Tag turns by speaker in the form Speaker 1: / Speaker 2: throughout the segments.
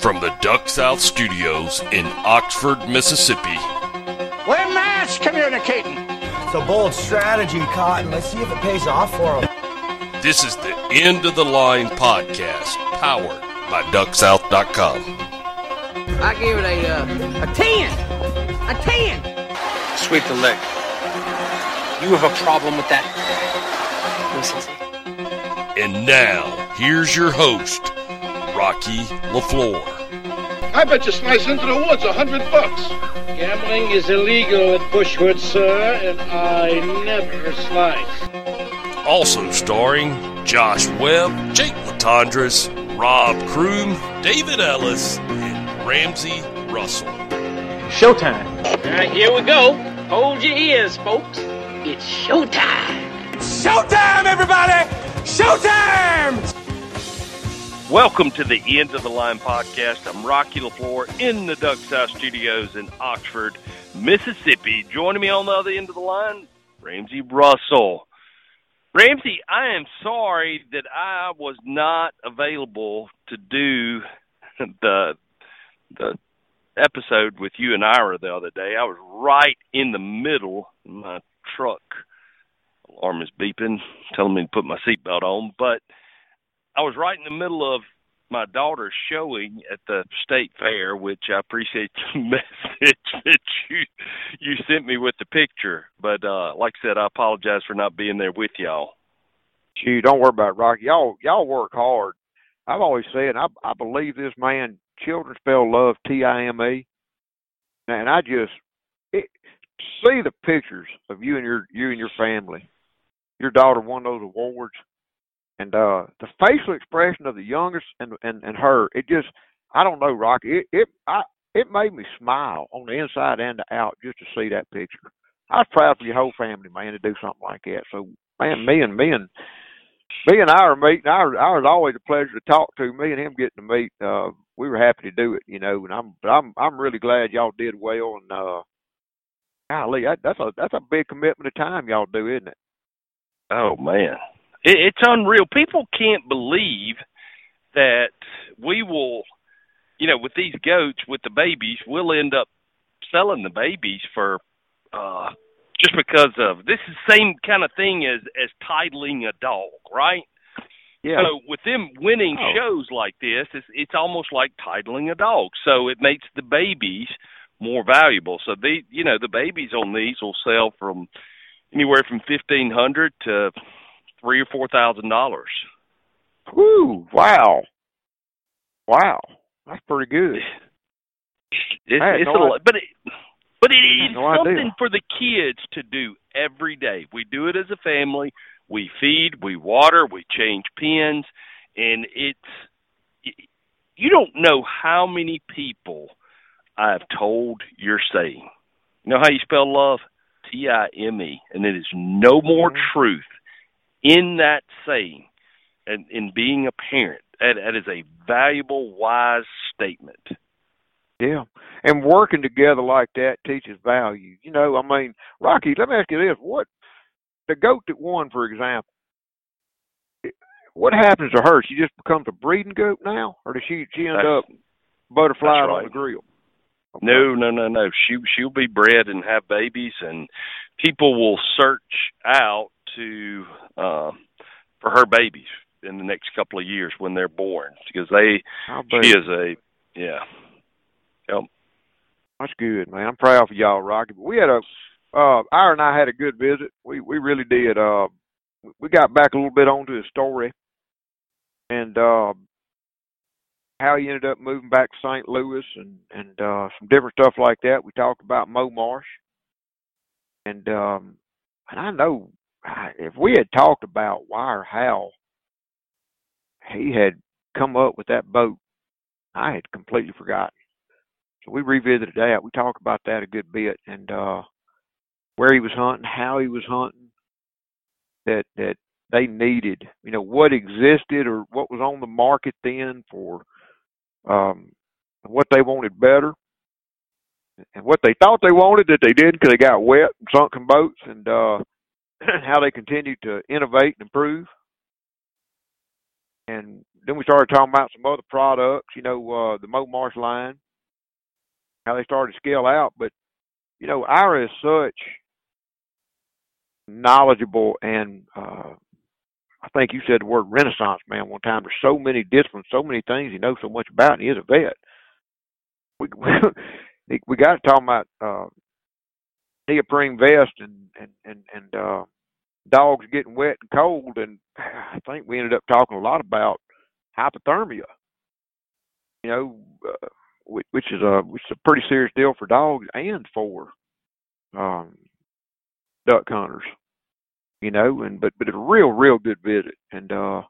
Speaker 1: From the Duck South Studios in Oxford, Mississippi,
Speaker 2: We're mass communicating.
Speaker 3: It's a bold strategy, Cotton. Let's see if it pays off for him.
Speaker 1: this is the End of the Line podcast, powered by DuckSouth.com.
Speaker 4: I give it a uh, a ten, a ten.
Speaker 5: Sweep the leg. You have a problem with that? Listen, see.
Speaker 1: And now, here's your host, Rocky LaFleur.
Speaker 6: I bet you slice into the woods a hundred bucks.
Speaker 7: Gambling is illegal at Bushwood, sir, and I never slice.
Speaker 1: Also starring Josh Webb, Jake Latondras, Rob Kroom, David Ellis, and Ramsey Russell.
Speaker 5: Showtime.
Speaker 7: All right, here we go. Hold your ears, folks. It's showtime.
Speaker 3: Showtime, everybody! Showtime!
Speaker 8: Welcome to the End of the Line podcast. I'm Rocky LaFleur in the Duck South Studios in Oxford, Mississippi. Joining me on the other end of the line, Ramsey Russell. Ramsey, I am sorry that I was not available to do the the episode with you and Ira the other day. I was right in the middle. My truck alarm is beeping, telling me to put my seatbelt on, but I was right in the middle of my daughter's showing at the state fair, which I appreciate the message that you you sent me with the picture. But uh like I said, I apologize for not being there with y'all.
Speaker 9: Gee, don't worry about it, Rocky. Y'all y'all work hard. I've always said I I believe this man. Children spell love T I M E, and I just it, see the pictures of you and your you and your family. Your daughter won those awards, and uh the facial expression of the youngest and and and her. It just I don't know, Rocky. It it I it made me smile on the inside and the out just to see that picture. I was proud for your whole family, man, to do something like that. So, man, me and me and me and I are meeting. I, I was always a pleasure to talk to. Me and him getting to meet. Uh, we were happy to do it, you know. And I'm, I'm, I'm really glad y'all did well. And uh, golly, that, that's a that's a big commitment of time y'all do, isn't it?
Speaker 8: Oh man, it, it's unreal. People can't believe that we will, you know, with these goats, with the babies, we'll end up selling the babies for uh just because of this is the same kind of thing as as titling a dog, right?
Speaker 9: Yeah.
Speaker 8: So with them winning
Speaker 9: Oh.
Speaker 8: shows like this, it's it's almost like titling a dog. So it makes the babies more valuable. So they, you know, the babies on these will sell from anywhere from fifteen hundred to three or four thousand dollars.
Speaker 9: Whew! Wow. Wow. That's pretty good.
Speaker 8: It's, it's
Speaker 9: no
Speaker 8: a lot, but it, but it is
Speaker 9: no idea.
Speaker 8: something for the kids to do every day. We do it as a family. We feed, we water, we change pens, and it's you don't know how many people I've told you're saying. You know how you spell love? T I M E, and it is no more
Speaker 9: Mm-hmm.
Speaker 8: truth in that saying and in being a parent. That, that is a valuable, wise statement.
Speaker 9: Yeah. And working together like that teaches value. You know, I mean, Rocky, let me ask you this. What the goat that won, for example, what happens to her? She just becomes a breeding goat now? Or does she she end
Speaker 8: That's-
Speaker 9: up butterflying
Speaker 8: that's
Speaker 9: on the grill? Okay.
Speaker 8: No, no, no, no. She she'll be bred and have babies, and people will search out to uh, for her babies in the next couple of years when they're born because they she is a yeah. Yep.
Speaker 9: That's good, man. I'm proud for y'all, Rocky. But we had a uh Ira and I had a good visit. We we really did. Uh we got back a little bit onto his story and uh how he ended up moving back to St. Louis and and uh some different stuff like that. We talked about Momarsh. And um and I know if we had talked about why or how he had come up with that boat, I had completely forgotten. So we revisited that. We talked about that a good bit and uh where he was hunting, how he was hunting, that that they needed, you know, what existed or what was on the market then for um what they wanted better and what they thought they wanted that they didn't because they got wet and sunken boats and uh how they continued to innovate and improve and then we started talking about some other products, you know, uh, the Momarsh line, how they started to scale out. But, you know, Ira is such knowledgeable and, uh, I think you said the word renaissance man one time. There's so many disciplines, so many things he knows so much about, and he is a vet. We we, we got to talk about uh, neoprene vest and and and and uh, dogs getting wet and cold, and I think we ended up talking a lot about hypothermia. You know, uh, which is a which is a pretty serious deal for dogs and for um, duck hunters. You know, and but but it's a real real good visit and uh,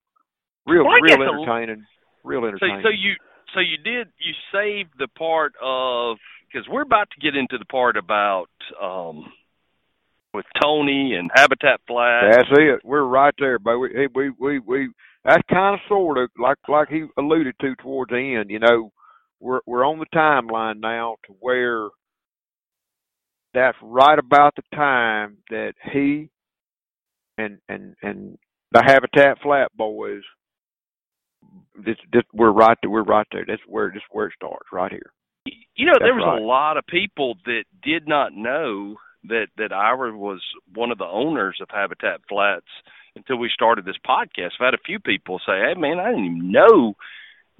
Speaker 9: real
Speaker 8: Well,
Speaker 9: real
Speaker 8: guess a-
Speaker 9: entertaining, real
Speaker 8: So,
Speaker 9: entertaining.
Speaker 8: so you so you did you saved the part of because we're about to get into the part about um with Tony and Habitat Flat.
Speaker 9: That's it. We're right there, but we we we we that's kind of sort of like like he alluded to towards the end. You know, we're we're on the timeline now to where that's right about the time that he and and and the Habitat Flat boys. This this we're right there. We're right there. That's where this where it starts right here.
Speaker 8: You know, there was
Speaker 9: right.
Speaker 8: a lot of people that did not know that that Ira was one of the owners of Habitat Flats until we started this podcast. I've had a few people say, "Hey, man, I didn't even know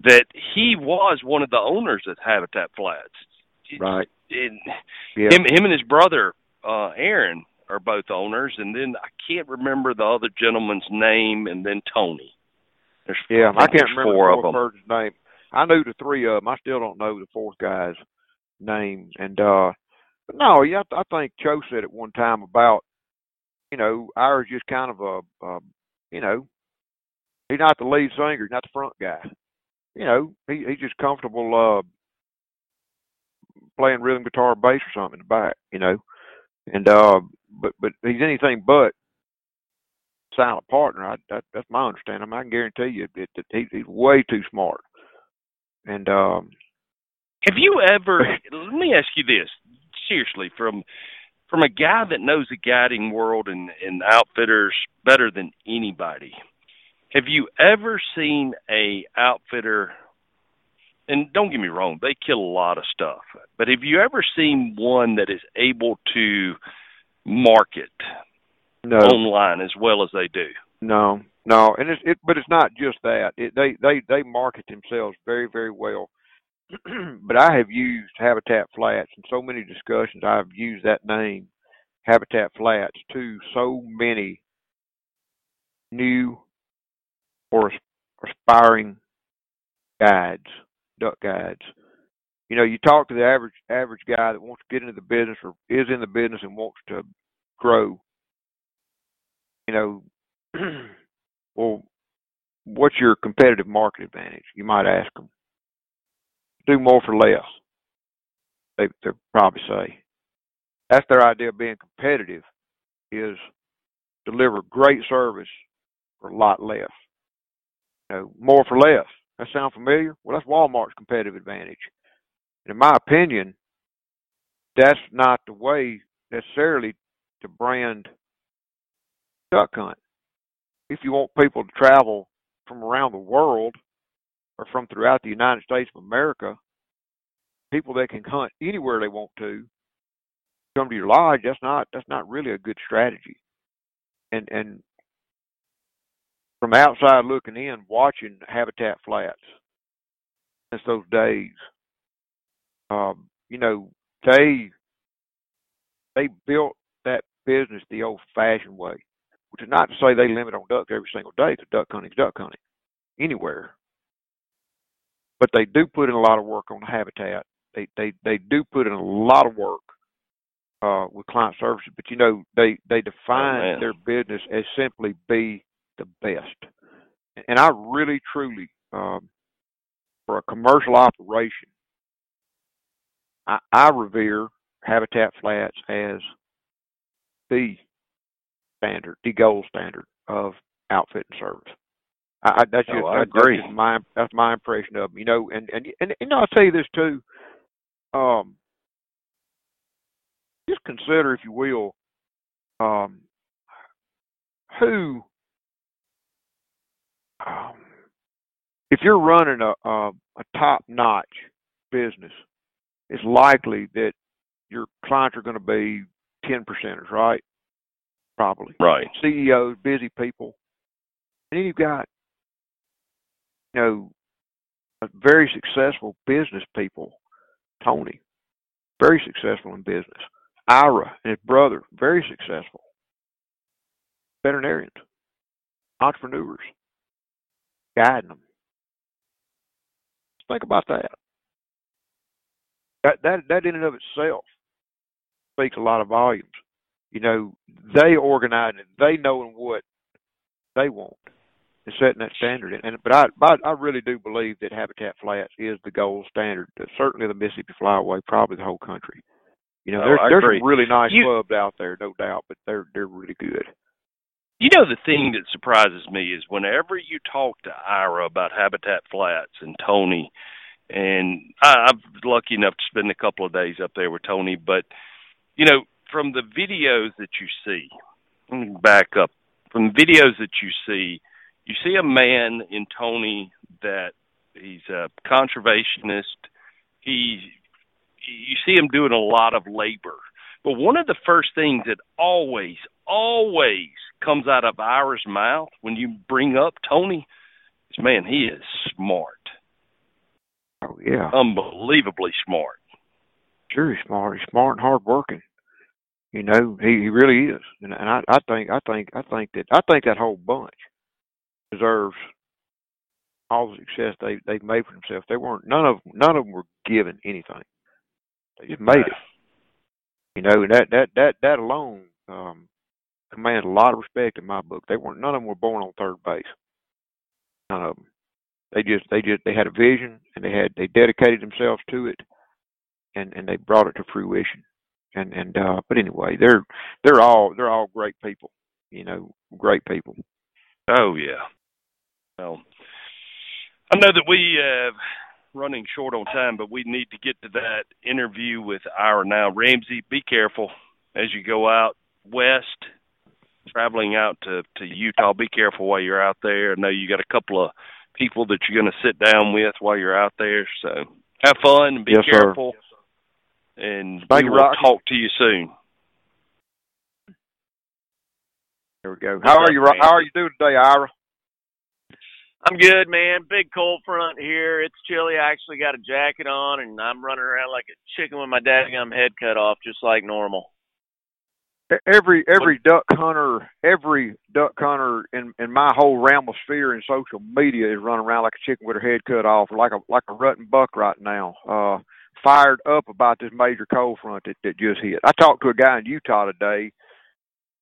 Speaker 8: that he was one of the owners of Habitat Flats."
Speaker 9: Right.
Speaker 8: And
Speaker 9: Yeah.
Speaker 8: him, him and his brother uh, Aaron are both owners, and then I can't remember the other gentleman's name, and then Tony. There's,
Speaker 9: Yeah, I can't remember
Speaker 8: four
Speaker 9: the
Speaker 8: of them.
Speaker 9: name. I knew the three of them. I still don't know the fourth guy's name. And uh no, yeah, I think Cho said it one time about, you know, Ira's just kind of a, uh, you know, he's not the lead singer, he's not the front guy. You know, he he's just comfortable uh playing rhythm guitar, bass, or something in the back. You know, and uh, but but he's anything but silent partner. I, that, that's my understanding. I, mean, I can guarantee you that, that he, he's way too smart. And um,
Speaker 8: Have you ever? let me ask you this seriously, from from a guy that knows the guiding world and, and outfitters better than anybody. Have you ever seen a outfitter? And don't get me wrong, they kill a lot of stuff. But have you ever seen one that is able to market
Speaker 9: no,
Speaker 8: online as well as they do?
Speaker 9: no, no, and it's it, but it's not just that. It, they they they market themselves very very well. but I have used Habitat Flats in so many discussions. I've used that name, Habitat Flats, to so many new or aspiring guides, duck guides. You know, you talk to the average average guy that wants to get into the business or is in the business and wants to grow. You know, well, what's your competitive market advantage? You might ask them. Do more for less. They they probably say. That's their idea of being competitive, is deliver great service for a lot less. You know, more for less. That sound familiar? Well, that's Walmart's competitive advantage. And in my opinion, that's not the way necessarily to brand duck hunt. If you want people to travel from around the world or from throughout the United States of America, people that can hunt anywhere they want to come to your lodge, that's not that's not really a good strategy. And and from outside looking in, watching Habitat Flats since those days, um, you know, they they built that business the old fashioned way. Which is not to say they limit on duck every single day, because duck hunting's duck hunting anywhere. But they do put in a lot of work on the habitat. They they they do put in a lot of work uh with client services. But you know, they they define
Speaker 8: man.
Speaker 9: their business as simply be the best. And I really truly um for a commercial operation I, I revere Habitat Flats as the standard, the gold standard of outfit and service. I, I that's
Speaker 8: Oh, I
Speaker 9: that-
Speaker 8: agree.
Speaker 9: That's just my that's my impression of them. You know, and and and you know, I'll tell you this too. Um, just consider, if you will, um, who um, if you're running a a, a top notch business, it's likely that your clients are going to be ten percenters, right? Probably.
Speaker 8: Right.
Speaker 9: CEOs, busy people, and then you've got you know very successful business people. Tony, very successful in business. Ira and his brother, very successful. Veterinarians, entrepreneurs, guiding them. Think about that. That that that in and of itself speaks a lot of volumes. You know, they organize it. They knowing what they want and setting that standard. And, but I but I really do believe that Habitat Flats is the gold standard. Certainly the Mississippi Flyway, probably the whole country. You know,
Speaker 8: Oh,
Speaker 9: there's there's some really nice
Speaker 8: You-
Speaker 9: clubs out there, no doubt, but they're they're really good.
Speaker 8: You know, the thing that surprises me is whenever you talk to Ira about Habitat Flats and Tony, and I, I'm lucky enough to spend a couple of days up there with Tony, but, you know, from the videos that you see, let me back up. From the videos that you see, you see a man in Tony that he's a conservationist. He, you see him doing a lot of labor. But one of the first things that always, always comes out of Ira's mouth when you bring up Tony is, man, he is smart.
Speaker 9: Oh yeah,
Speaker 8: Unbelievably smart.
Speaker 9: sure he's smart. He's smart and hardworking. You know, he he really is. And and I I think I think I think that I think that whole bunch deserves all the success they they've made for themselves. They weren't none of none of them were given anything. They just made it. You know, and that that that that alone um commands a lot of respect in my book. They weren't none of them were born on third base. None of them. They just they just they had a vision and they had they dedicated themselves to it and and they brought it to fruition. And and uh but anyway, they're they're all they're all great people. You know, great people.
Speaker 8: Oh yeah. Well, I know that we uh running short on time, but we need to get to that interview with Ira now. Ramsey, be careful as you go out west, traveling out to to Utah. Be careful while you're out there. I know you got a couple of people that you're going to sit down with while you're out there. So have fun and be
Speaker 9: Yes, sir.
Speaker 8: Careful. And
Speaker 9: Thank
Speaker 8: we will
Speaker 9: Rocky.
Speaker 8: talk to you soon.
Speaker 9: There we go. How are you Ro- how are you doing today, Ira?
Speaker 10: I'm good, man. Big cold front here. It's chilly. I actually got a jacket on, and I'm running around like a chicken with my dadgum head cut off, just like normal.
Speaker 9: Every every duck hunter, every duck hunter in in my whole realm of sphere in social media is running around like a chicken with her head cut off, like a like a rutting buck right now. Uh, fired up about this major cold front that, that just hit. I talked to a guy in Utah today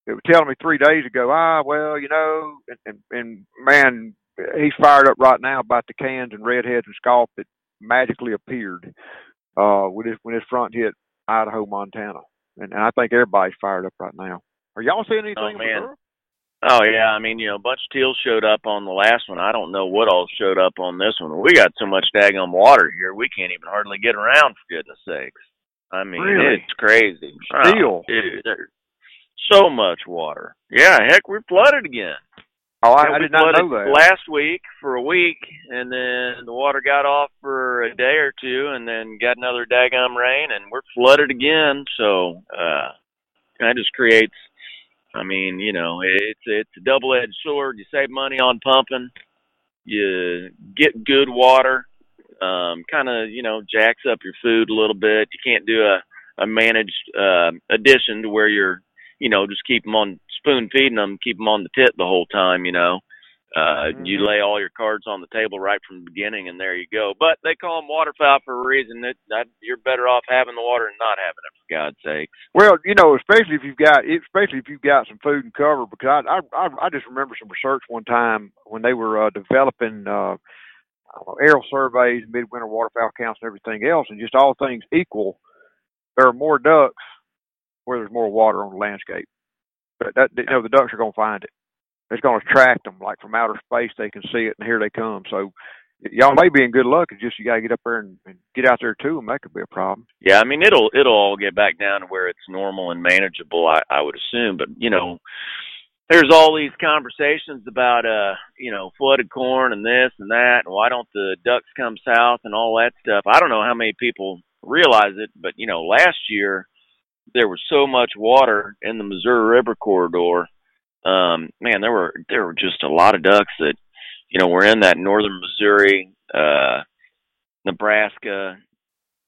Speaker 9: that was telling me three days ago, ah, well, you know, and, and, and man, he's fired up right now about the cans and redheads and scaup that magically appeared uh when his when this front hit Idaho, Montana. And, and I think everybody's fired up right now. Are y'all seeing anything?
Speaker 10: Oh man. Oh yeah, I mean, you know, a bunch of teals showed up on the last one. I don't know what all showed up on this one. We got so much daggum water here, we can't even hardly get around for goodness sakes. I mean,
Speaker 9: Really?
Speaker 10: it's crazy.
Speaker 9: Still?
Speaker 10: Oh, dude, there's so much water. Yeah, heck, we're flooded again.
Speaker 9: Oh, I,
Speaker 10: Yeah,
Speaker 9: I did not know that.
Speaker 10: Last week for a week, and then the water got off for a day or two, and then got another daggum rain, and we're flooded again. So, uh, that just creates. I mean, you know, it's it's a double-edged sword. You save money on pumping, you get good water. Um, kind of, you know, jacks up your food a little bit. You can't do a a managed uh, addition to where you're, you know, just keep them on spoon feeding them, keep them on the tit the whole time. You know, uh, you
Speaker 9: Mhm.
Speaker 10: lay all your cards on the table right from the beginning, and there you go. But they call them waterfowl for a reason. That, that you're better off having the water and not having it, for God's sake.
Speaker 9: Well, you know, especially if you've got, especially if you've got some food and cover, because I, I, I just remember some research one time when they were uh, developing uh, I aerial surveys, midwinter waterfowl counts, and everything else, and just all things equal, there are more ducks where there's more water on the landscape. But that, you know, the ducks are going to find it. It's going to attract them, like from outer space, they can see it, and here they come. So, y'all may be in good luck. It's just you got to get up there and, and get out there too, and that could be a problem.
Speaker 10: Yeah, I mean it'll it'll all get back down to where it's normal and manageable. I I would assume, but you know, there's all these conversations about uh you know flooded corn and this and that and why don't the ducks come south and all that stuff i don't know how many people realize it but you know last year there was so much water in the missouri river corridor um man there were there were just a lot of ducks that you know were in that northern missouri uh nebraska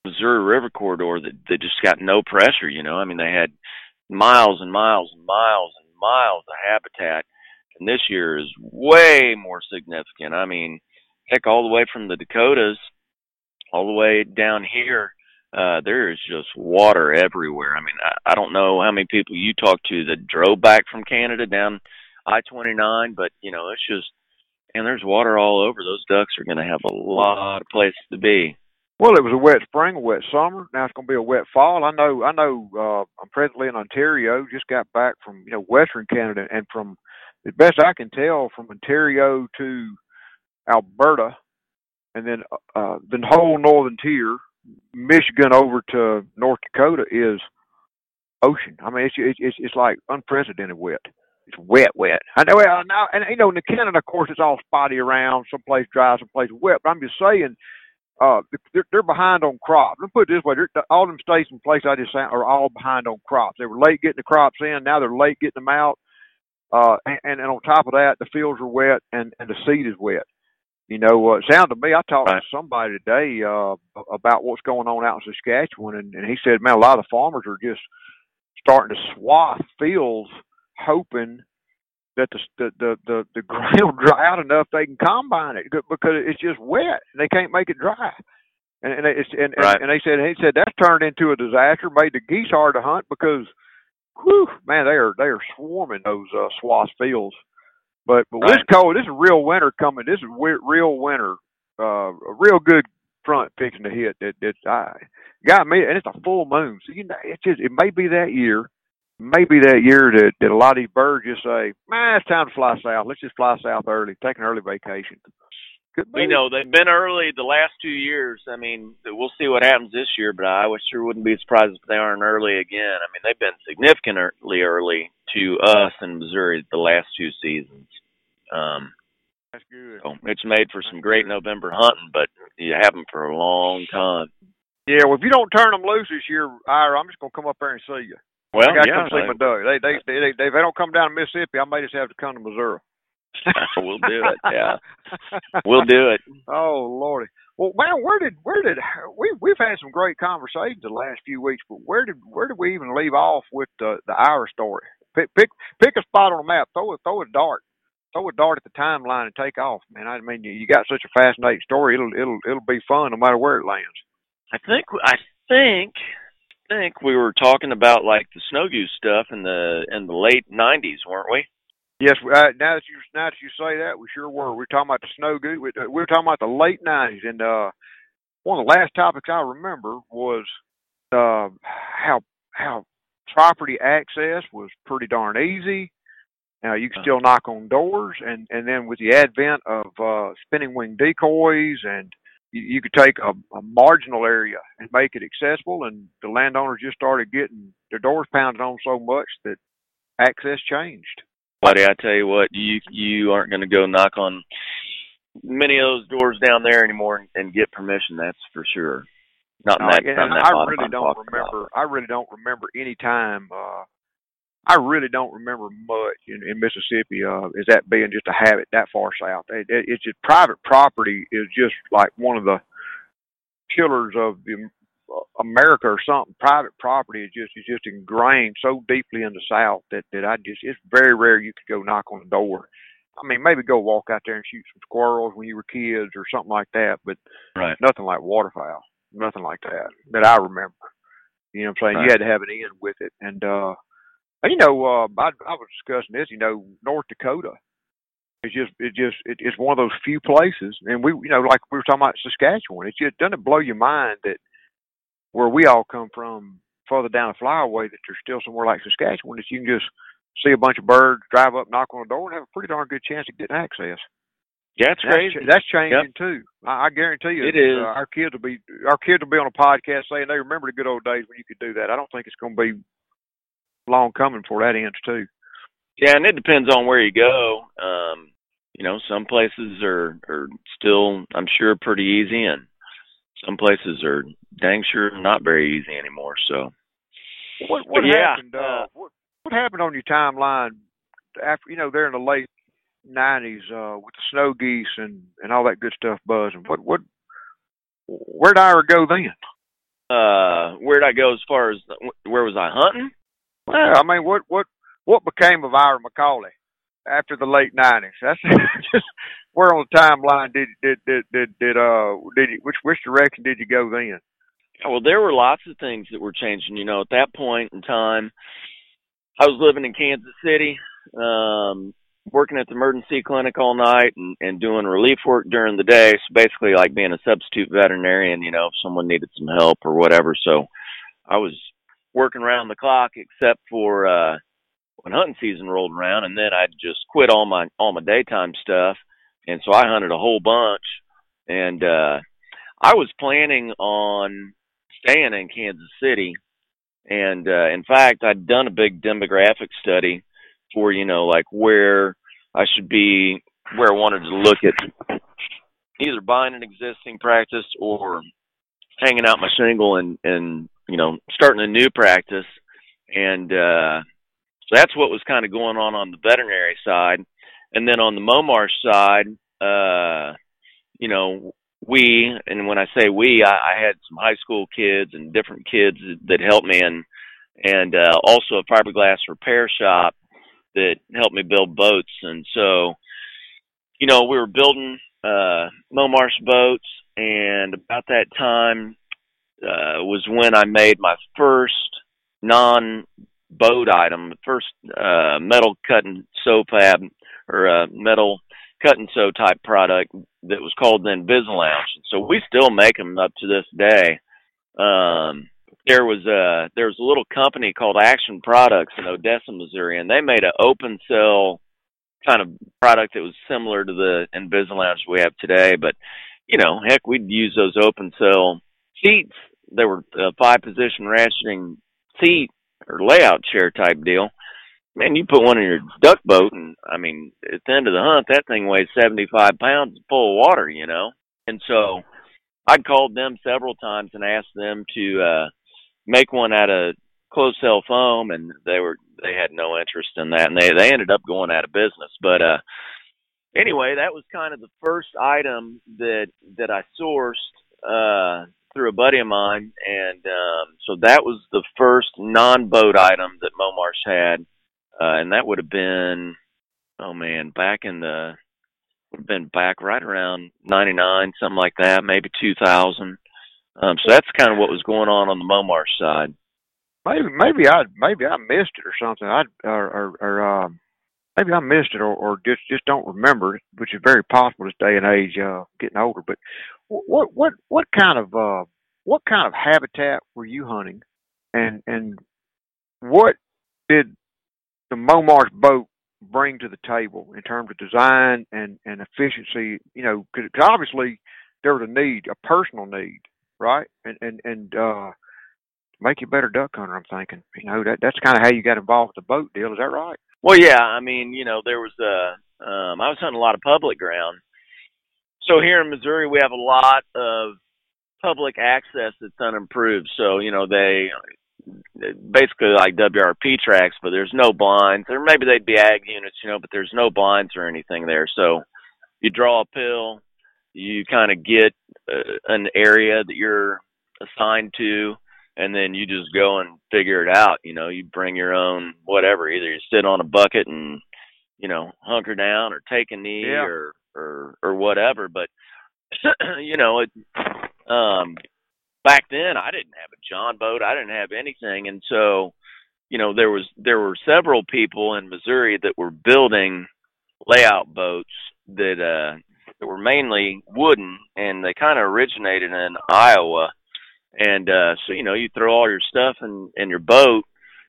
Speaker 10: missouri river corridor that that just got no pressure you know i mean they had miles and miles and miles and miles of habitat, and this year is way more significant. I mean, heck, all the way from the Dakotas, all the way down here, uh, there is just water everywhere. I mean, I, I don't know how many people you talked to that drove back from Canada down I twenty nine, but you know, it's just and there's water all over. Those ducks are going to have a lot of places to be.
Speaker 9: Well, it was a wet spring, a wet summer. Now it's going to be a wet fall. I know. I know. Uh, I'm presently in Ontario. Just got back from you know Western Canada, and from as best I can tell, from Ontario to Alberta, and then uh, the whole northern tier, Michigan over to North Dakota is ocean. I mean, it's it's it's like unprecedented wet. It's wet, wet. I know. I know, and you know, in the Canada, of course, it's all spotty around. Some place dry, some place wet. But I'm just saying uh, they're, they're behind on crops. Let me put it this way: all them states and places I just said are all behind on crops. They were late getting the crops in. Now they're late getting them out. Uh, and, and on top of that, the fields are wet and, and the seed is wet. You know, uh, it sounded to me, I talked right. to somebody today, uh, about what's going on out in Saskatchewan and, and he said, man, a lot of the farmers are just starting to swath fields hoping that the the the the, the ground will dry out enough they can combine it because it's just wet and they can't make it dry. And and it's and, right. and, and they said he said that's turned into a disaster, made the geese hard to hunt because, whew, man, they are they are swarming those uh, swath fields. But but right. this cold, this is real winter coming. This is real winter, uh, a real good front fixing to hit. That that I got me, and it's a full moon. So you know, it's just it may be that year maybe that year that, that a lot of these birds just say, man, it's time to fly south. Let's just fly south early, take an early vacation.
Speaker 10: You know, they've been early the last two years. I mean, we'll see what happens this year, but I sure wouldn't be surprised if they aren't early again. I mean, they've been significantly early to us in Missouri the last two seasons. Um,
Speaker 9: That's good.
Speaker 10: So it's made for some great November hunting, but you haven't for a long time.
Speaker 9: Yeah, well, if you don't turn them loose this year, Ira, I'm just gonna come up there and see you.
Speaker 10: Well,
Speaker 9: I got to
Speaker 10: yeah,
Speaker 9: come see my dog. They they, they they they they don't come down to Mississippi. I may just have to come to Missouri.
Speaker 10: we'll do it. Yeah, we'll do it.
Speaker 9: Oh lordy. Well, man, where did where did we we've had some great conversations the last few weeks, but where did where did we even leave off with the the Ira story? Pick pick pick a spot on the map. Throw it throw a dart. Throw a dart at the timeline and take off, man. I mean, you, you got such a fascinating story. It'll it'll it'll be fun no matter where it lands.
Speaker 10: I think I think think we were talking about like the snow goose stuff in the in the late '90s, weren't we?
Speaker 9: Yes. Uh, now that you now that you say that, we sure were. We were talking about the snow goose. We, we were talking about the late '90s, and uh, one of the last topics I remember was uh, how how property access was pretty darn easy. Now you can uh-huh. still knock on doors, and and then with the advent of uh, spinning wing decoys and you, you could take a, a marginal area and make it accessible, and the landowners just started getting their doors pounded on so much that access changed.
Speaker 10: Buddy, I tell you what, you you aren't going to go knock on many of those doors down there anymore and, get permission. That's for sure. Not in that. Not in that
Speaker 9: I really don't remember.
Speaker 10: About.
Speaker 9: I really don't remember any time. Uh, I really don't remember much in, in Mississippi uh, as that being just a habit that far south. It, it, it's just private property is just like one of the killers of the America or something. Private property is just is just ingrained so deeply in the South that that I just it's very rare you could go knock on the door. I mean, maybe go walk out there and shoot some squirrels when you were kids or something like that, but
Speaker 10: right.
Speaker 9: nothing like waterfowl, nothing like that that I remember. You know what I'm saying?
Speaker 10: Right.
Speaker 9: You had to have an end with it, and uh you know, uh, I, I was discussing this. You know, North Dakota is just it just it, it's one of those few places, and we you know like we were talking about Saskatchewan. It just doesn't blow your mind that where we all come from, further down the flyway, that there's still somewhere like Saskatchewan that you can just see a bunch of birds, drive up, knock on the door, and have a pretty darn good chance of getting access.
Speaker 10: Yeah, that's crazy.
Speaker 9: That's, that's changing yep. too. I, I guarantee you,
Speaker 10: it is.
Speaker 9: Uh, our kids will be our kids will be on a podcast saying they remember the good old days when you could do that. I don't think it's going to be long coming for that ends too.
Speaker 10: Yeah, and it depends on where you go. Um, you know, some places are are still, I'm sure, pretty easy, and some places are dang sure not very easy anymore. So,
Speaker 9: what what
Speaker 10: but yeah,
Speaker 9: happened? Uh, what what happened on your timeline after you know they're in the late nineties uh, with the snow geese and and all that good stuff buzzing? What what where'd Ira go then?
Speaker 10: uh, where'd I go as far as where was I hunting?
Speaker 9: Well, I mean, what what what became of Ira McCauley after the late nineties? That's just where on the timeline did did did did, did uh did you, which which direction did you go then?
Speaker 10: Well, there were lots of things that were changing. You know, at that point in time, I was living in Kansas City, um, working at the emergency clinic all night and, and doing relief work during the day. So basically, like being a substitute veterinarian. You know, if someone needed some help or whatever. So I was working around the clock, except for uh, when hunting season rolled around, and then I'd just quit all my all my daytime stuff, and so I hunted a whole bunch. And uh, I was planning on staying in Kansas City. And uh, in fact, I'd done a big demographic study for you know like where I should be, where I wanted to look at either buying an existing practice or hanging out my shingle and and you know starting a new practice. And uh, so that's what was kind of going on on the veterinary side. And then on the Momarsh side, uh, you know, we and when I say we, I, I had some high school kids and different kids that helped me, and and uh, also a fiberglass repair shop that helped me build boats. And so, you know, we were building uh, Momarsh boats, and about that time uh, was when I made my first non boat item, the first uh, metal cut and sew fab or uh, metal cut and sew type product that was called the InvisiLounger. So we still make them up to this day. Um, there was a there was a little company called Action Products in Odessa, Missouri, and they made an open cell kind of product that was similar to the InvisiLounger we have today. But you know, heck, we'd use those open cell seats. They were a five position ratcheting seat or layout chair type deal man, you put one in your duck boat, and I mean, at the end of the hunt, that thing weighs seventy-five pounds full of water, you know. And so, I'd called them several times and asked them to uh make one out of closed cell foam, and they were they had no interest in that, and they they ended up going out of business. But uh anyway, that was kind of the first item that that I sourced uh through a buddy of mine, and um so that was the first non-boat item that Momarsh had uh, and that would have been, oh man, back in the would have been back right around '99, something like that, maybe 2000. Um, so that's kind of what was going on on the Momarsh side.
Speaker 9: Maybe maybe I maybe I missed it or something. I or or, or um, maybe I missed it or, or just just don't remember which is very possible this day and age, uh, getting older. But what what what kind of uh, what kind of habitat were you hunting, and and what did the Momarsh boat bring to the table in terms of design and and efficiency? You know, because obviously there was a need, a personal need, right? And and and uh, make you a better duck hunter. I'm thinking, you know, that that's kind of how you got involved with the boat deal. Is that right?
Speaker 10: Well, yeah. I mean, you know, there was a. Um, I was hunting a lot of public ground. So here in Missouri, we have a lot of public access that's unimproved. So you know, they basically like WRP tracks, but there's no blinds. Or maybe they'd be ag units, you know, but there's no blinds or anything there. So you draw a pill, you kind of get uh, an area that you're assigned to, and then you just go and figure it out. You know, you bring your own whatever. Either you sit on a bucket and you know hunker down, or take a knee,
Speaker 9: yeah.
Speaker 10: or or or whatever. But you know, it um back then I didn't have a John boat. I didn't have anything, and so you know there was there were several people in Missouri that were building layout boats that uh that were mainly wooden, and they kind of originated in Iowa. And uh so you know you throw all your stuff in in your boat,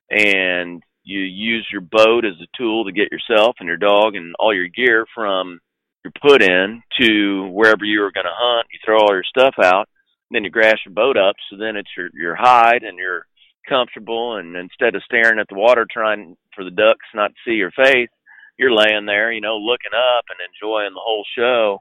Speaker 10: and you use your boat as a tool to get yourself and your dog and all your gear from your put in to wherever you were going to hunt. You throw all your stuff out then you grass your boat up. So then it's your your hide and you're comfortable and instead of staring at the water trying for the ducks not to see your face you're laying there you know looking up and enjoying the whole show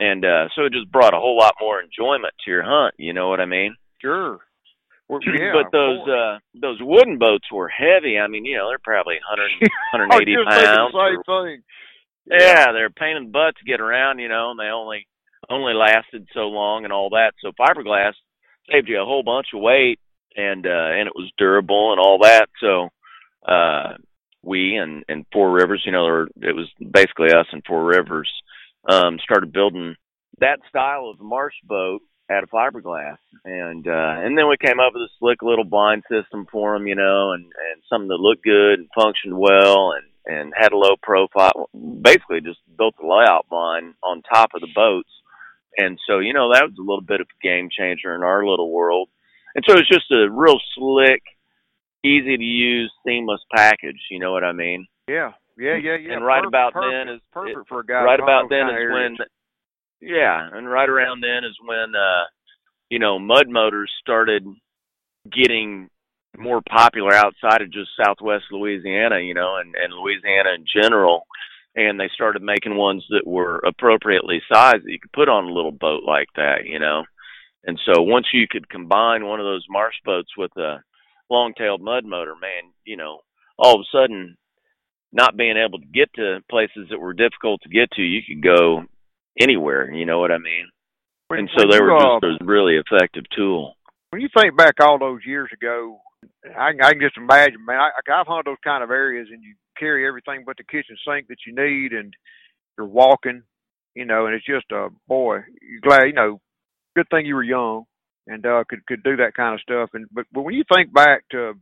Speaker 10: and uh so it just brought a whole lot more enjoyment to your hunt you know what i mean
Speaker 9: sure yeah,
Speaker 10: but those uh those wooden boats were heavy i mean you know they're probably 100 180 pounds
Speaker 9: same thing.
Speaker 10: Yeah. yeah they're pain in the butt to get around you know and they only only lasted so long and all that. So fiberglass saved you a whole bunch of weight and uh and it was durable and all that. So uh we and and four rivers you know there, it was basically us and four rivers um started building that style of marsh boat out of fiberglass. And uh and then we came up with a slick little blind system for them you know and and something that looked good and functioned well and and had a low profile basically just built the layout blind on top of the boats and so you know that was a little bit of a game changer in our little world and so it's just a real slick, easy to use, seamless package. You know what I mean?
Speaker 9: Yeah, yeah, yeah, yeah.
Speaker 10: And right
Speaker 9: perfect,
Speaker 10: about
Speaker 9: perfect,
Speaker 10: then is
Speaker 9: perfect
Speaker 10: it,
Speaker 9: for a guy.
Speaker 10: Right about then
Speaker 9: is
Speaker 10: when, yeah, and right around then is when uh, you know mud motors started getting more popular outside of just Southwest Louisiana, you know, and and Louisiana in general. And they started making ones that were appropriately sized that you could put on a little boat like that, you know. And so once you could combine one of those marsh boats with a long-tailed mud motor, man, you know, all of a sudden, not being able to get to places that were difficult to get to, you could go anywhere. You know what I mean?
Speaker 9: When,
Speaker 10: and so they were
Speaker 9: uh,
Speaker 10: just a really effective tool.
Speaker 9: When you think back all those years ago, I, I can just imagine, man. I, I've hunted those kind of areas, and you carry everything but the kitchen sink that you need, and you're walking, you know, and it's just a uh, boy. You're glad, you know, good thing you were young and uh could could do that kind of stuff and but but when you think back to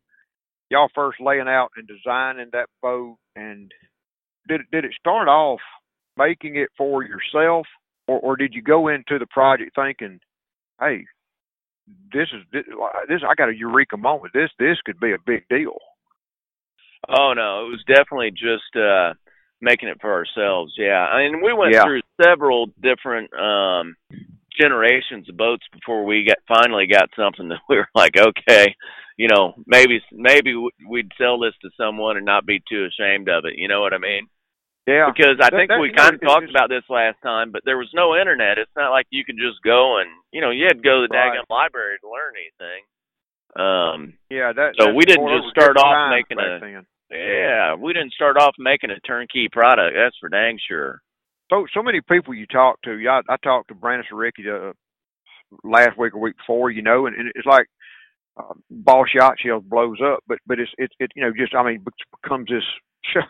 Speaker 9: y'all first laying out and designing that boat and did did it start off making it for yourself or or did you go into the project thinking hey this is this, this I got a eureka moment this this could be a big deal
Speaker 10: oh no it was definitely just uh making it for ourselves yeah I mean we went
Speaker 9: yeah.
Speaker 10: through several different um generations of boats before we got finally got something that we were like, okay, you know, maybe maybe we'd sell this to someone and not be too ashamed of it. You know what I mean?
Speaker 9: Yeah.
Speaker 10: Because I
Speaker 9: that,
Speaker 10: think we kind of talked about this last time, but there was no internet. It's not like you could just go and you know you had to go to the
Speaker 9: right.
Speaker 10: daggum library to learn anything. Um.
Speaker 9: Yeah. That.
Speaker 10: So we didn't just start off making a.
Speaker 9: Then.
Speaker 10: Yeah, we didn't start off making a turnkey product. That's for dang sure.
Speaker 9: So so many people you talk to. Yeah, I, I talked to Brandon Ricky uh, last week or week before, you know, and, and it's like uh, ball shot shells blows up, but but it's it's it you know just I mean becomes this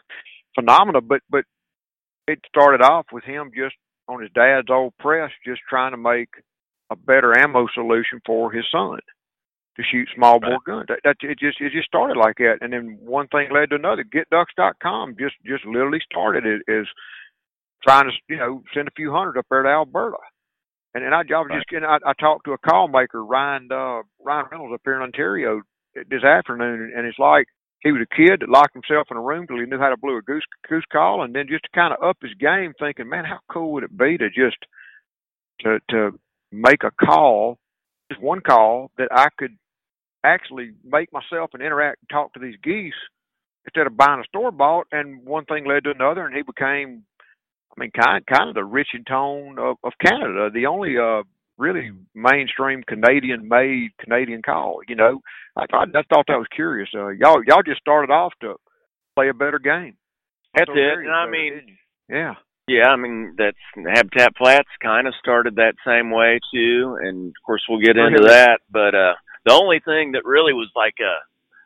Speaker 9: phenomenon. But but it started off with him just on his dad's old press, just trying to make a better ammo solution for his son to shoot small bore
Speaker 10: right.
Speaker 9: guns. That, that it just it just started like that, and then one thing led to another. GetDucks.com just just literally started it as trying to you know send a few hundred up there to Alberta. And and I, I was
Speaker 10: Right.
Speaker 9: just getting, I, I talked to a call maker, Ryan uh, Ryan Reynolds, up here in Ontario this afternoon, and it's like he was a kid that locked himself in a room till he knew how to blow a goose goose call, and then just to kind of up his game, thinking, man, how cool would it be to just to to make a call, just one call that I could actually make myself and interact and talk to these geese instead of buying a store bought. And one thing led to another, and he became I mean, kind kind of the Rich-N-Tone of, of Canada, the only uh really mainstream Canadian made Canadian call. You know, I thought I thought that was curious. Uh, y'all y'all just started off to play a better game.
Speaker 10: That's
Speaker 9: So
Speaker 10: it. And I mean,
Speaker 9: yeah,
Speaker 10: Yeah, I mean that's Habitat Flats kind of started that same way too, and of course we'll get into that. But uh the only thing that really was like a,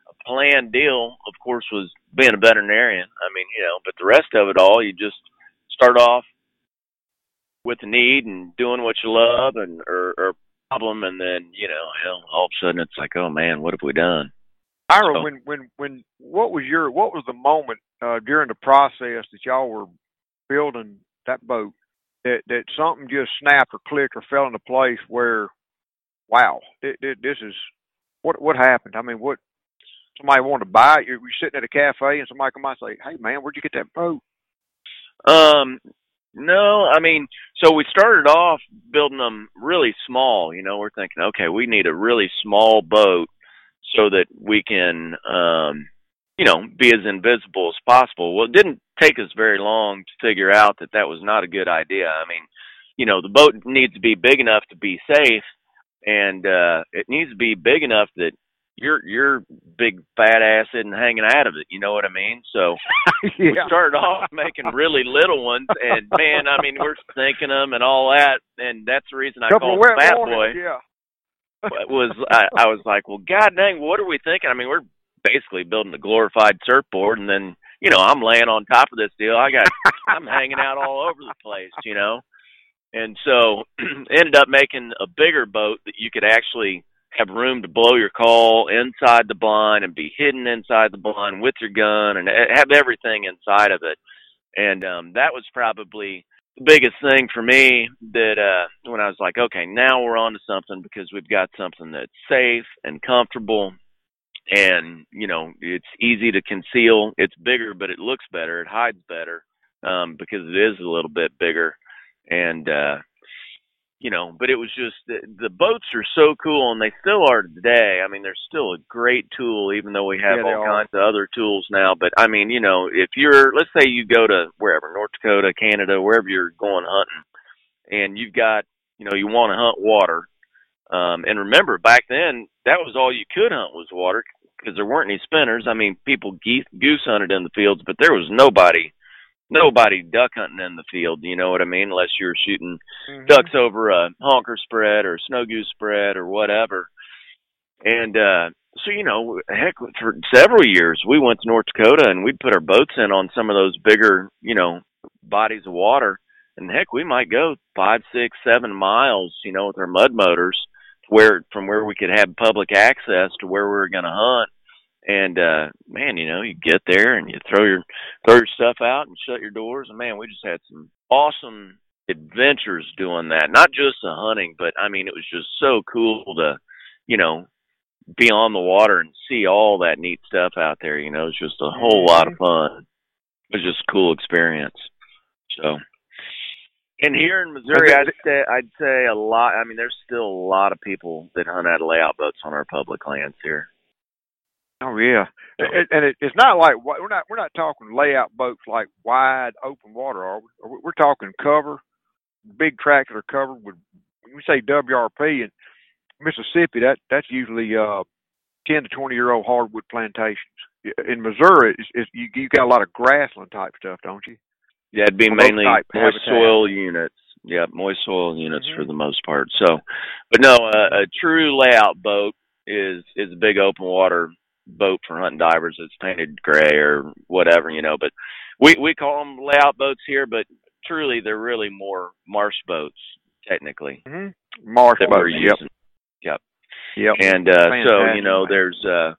Speaker 10: a planned deal, of course, was being a veterinarian. I mean, you know, but the rest of it all, you just start off with the need and doing what you love and or, or problem, and then you know, all of a sudden it's like, oh man, what have we done?
Speaker 9: Ira,
Speaker 10: So-
Speaker 9: when when when what was your what was the moment uh during the process that y'all were building that boat that that something just snapped or clicked or fell into place where wow thi- this is what what happened? I mean what somebody wanted to buy it? You're, you're sitting at a cafe and somebody come by and say hey man where'd you get that boat?
Speaker 10: Um, no, I mean, so we started off building them really small. You know, we're thinking, okay, we need a really small boat so that we can, um, you know, be as invisible as possible. Well, it didn't take us very long to figure out that that was not a good idea. I mean, you know, the boat needs to be big enough to be safe, and uh, it needs to be big enough that your your big fat ass isn't hanging out of it. You know what I mean? So
Speaker 9: yeah.
Speaker 10: we started off making really little ones, and man, I mean, we're thinking them and all that, and that's the reason I called him Fat Boy.
Speaker 9: Yeah.
Speaker 10: It was I, I was like, well, god dang, what are we thinking? I mean, we're basically building a glorified surfboard, and then you know I'm laying on top of this deal. I got I'm hanging out all over the place, you know, and so ended up making a bigger boat that you could actually have room to blow your call inside the blind and be hidden inside the blind with your gun and have everything inside of it. And um that was probably the biggest thing for me that uh when I was like, okay, now we're on to something because we've got something that's safe and comfortable and, you know, it's easy to conceal. It's bigger but it looks better, it hides better, um, because it is a little bit bigger. And uh you know, but it was just the, the boats are so cool, and they still are today. I mean, they're still a great tool, even though we have
Speaker 9: Yeah,
Speaker 10: all
Speaker 9: are.
Speaker 10: kinds of other tools now. But I mean, you know, if you're, let's say you go to wherever, North Dakota, Canada, wherever you're going hunting, and you've got, you know, you want to hunt water. Um, and remember, back then, that was all you could hunt was water because there weren't any spinners. I mean, people geese, goose hunted in the fields, but there was nobody, nobody duck hunting in the field. You know what I mean? Unless you're shooting ducks over a honker spread or a snow goose spread or whatever. And uh so you know, heck, for several years we went to North Dakota and we'd put our boats in on some of those bigger, you know, bodies of water. And heck, we might go five, six, seven miles, you know, with our mud motors, where from where we could have public access to where we were going to hunt. And uh man, you know, you get there and you throw your throw your stuff out and shut your doors, and man, we just had some awesome adventures doing that. Not just the hunting, but I mean, it was just so cool to, you know, be on the water and see all that neat stuff out there. You know, it was just a whole lot of fun. It was just a cool experience. So, and here in Missouri, I'd say I'd say a lot. I mean, there's still a lot of people that hunt out of layout boats on our public lands here.
Speaker 9: Oh yeah, and and it, it's not like we're not we're not talking layout boats like wide open water, are we? We- We're talking cover, big tracks that are covered with. When we say WRP in Mississippi, that that's usually uh ten to twenty year old hardwood plantations. In Missouri, it's, it's, you you got a lot of grassland type stuff, don't you?
Speaker 10: Yeah, it'd be mainly moist soil units. Yeah, moist soil units
Speaker 9: Mhm.
Speaker 10: for the most part. So, but no, a, a true layout boat is is a big open water boat for hunting divers. that's painted gray or whatever, you know. But we we call them layout boats here, but truly they're really more marsh boats technically
Speaker 9: Mm-hmm. Marsh boats. Yep.
Speaker 10: Yep.
Speaker 9: Yep.
Speaker 10: And uh so, you know, there's uh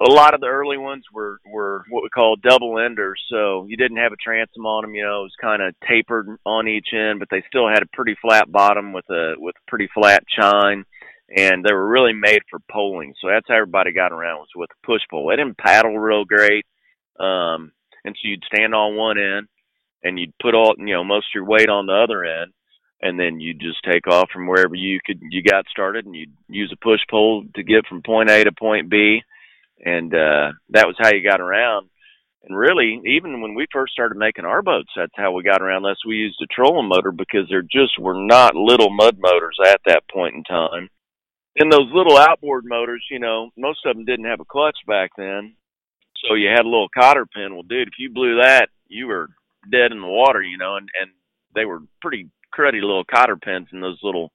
Speaker 10: a lot of the early ones were were what we call double enders. So you didn't have a transom on them, you know, it was kind of tapered on each end, but they still had a pretty flat bottom with a with a pretty flat chine and they were really made for poling. So that's how everybody got around was with a push pole. They didn't paddle real great. Um and so you'd stand on one end and you'd put all you know, most of your weight on the other end and then you'd just take off from wherever you could you got started and you'd use a push pole to get from point A to point B and uh that was how you got around and really even when we first started making our boats that's how we got around unless we used a trolling motor because there just were not little mud motors at that point in time and those little outboard motors you know most of them didn't have a clutch back then so you had a little cotter pin well dude if you blew that you were dead in the water you know and and they were pretty cruddy little cotter pins in those little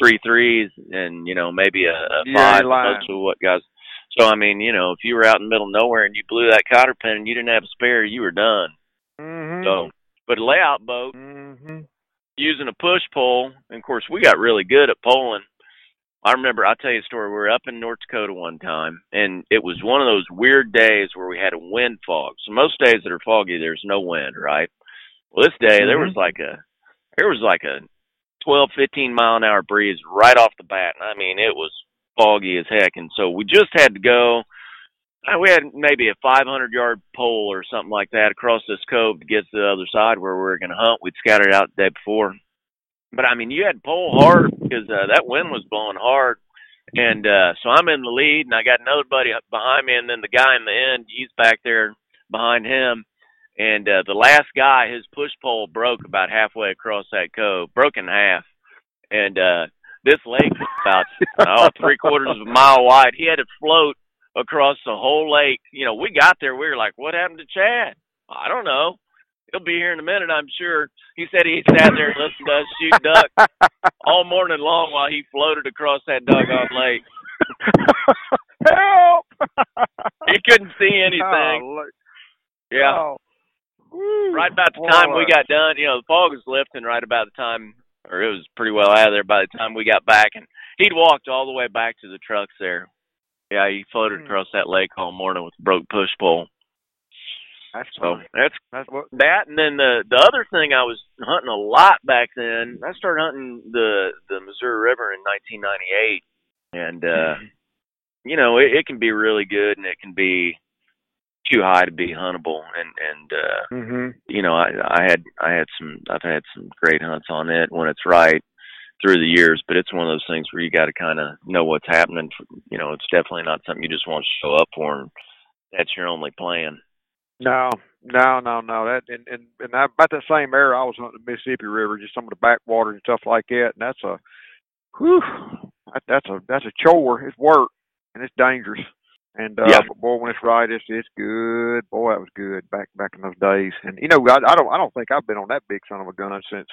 Speaker 10: three threes and you know maybe a, a
Speaker 9: Yeah,
Speaker 10: five most of what guys so I mean, you know, if you were out in the middle of nowhere and you blew that cotter pin and you didn't have a spare, you were done.
Speaker 9: Mm-hmm.
Speaker 10: So, but a layout boat
Speaker 9: Mm-hmm.
Speaker 10: using a push pole, and of course we got really good at poling. I remember I'll tell you a story. We were up in North Dakota one time and it was one of those weird days where we had a wind fog. So most days that are foggy there's no wind, right? Well this day there was like a there was like a twelve, fifteen mile an hour breeze right off the bat. And I mean it was foggy as heck and so we just had to go uh, we had maybe a 500 yard pole or something like that across this cove to get to the other side where we were going to hunt. We'd scattered out the day before. But I mean, you had pole hard because uh, that wind was blowing hard. And uh so I'm in the lead and I got another buddy behind me and then the guy in the end, he's back there behind him. And uh the last guy, his push pole broke about halfway across that cove, broke in half. And uh this lake was about oh three quarters of a mile wide. He had to float across the whole lake. You know, we got there, we were like, What happened to Chad? I don't know. He'll be here in a minute, I'm sure. He said he sat there and listened to us shoot duck all morning long while he floated across that doggone lake.
Speaker 9: Help!
Speaker 10: he couldn't see anything.
Speaker 9: Oh.
Speaker 10: Yeah.
Speaker 9: Oh. Woo.
Speaker 10: Right about the time we got done, you know, the fog was lifting right about the time, or it was pretty well out of there by the time we got back. And he'd walked all the way back to the trucks there. Yeah, he floated
Speaker 9: Hmm.
Speaker 10: across that lake all morning with a broke push pole.
Speaker 9: That's
Speaker 10: So
Speaker 9: funny.
Speaker 10: that's
Speaker 9: That's what.
Speaker 10: that and then the the other thing I was hunting a lot back then. I started hunting the the Missouri River in 1998, and uh, you know it, it can be really good and it can be too high to be huntable. And and uh,
Speaker 9: hmm
Speaker 10: you know I I had I had some I've had some great hunts on it when it's right through the years. But it's one of those things where you got to kind of know what's happening. You know, it's definitely not something you just want to show up for. And that's your only plan.
Speaker 9: No, no, no, no. That and and and I, about that same era, I was on the Mississippi River, just some of the backwaters and stuff like that. And that's a, whew, that, that's a that's a chore. It's work and it's dangerous. And uh,
Speaker 10: Yeah.
Speaker 9: but boy, when it's right, it's it's good. Boy, that was good back back in those days. And you know, I, I don't I don't think I've been on that big son of a gun since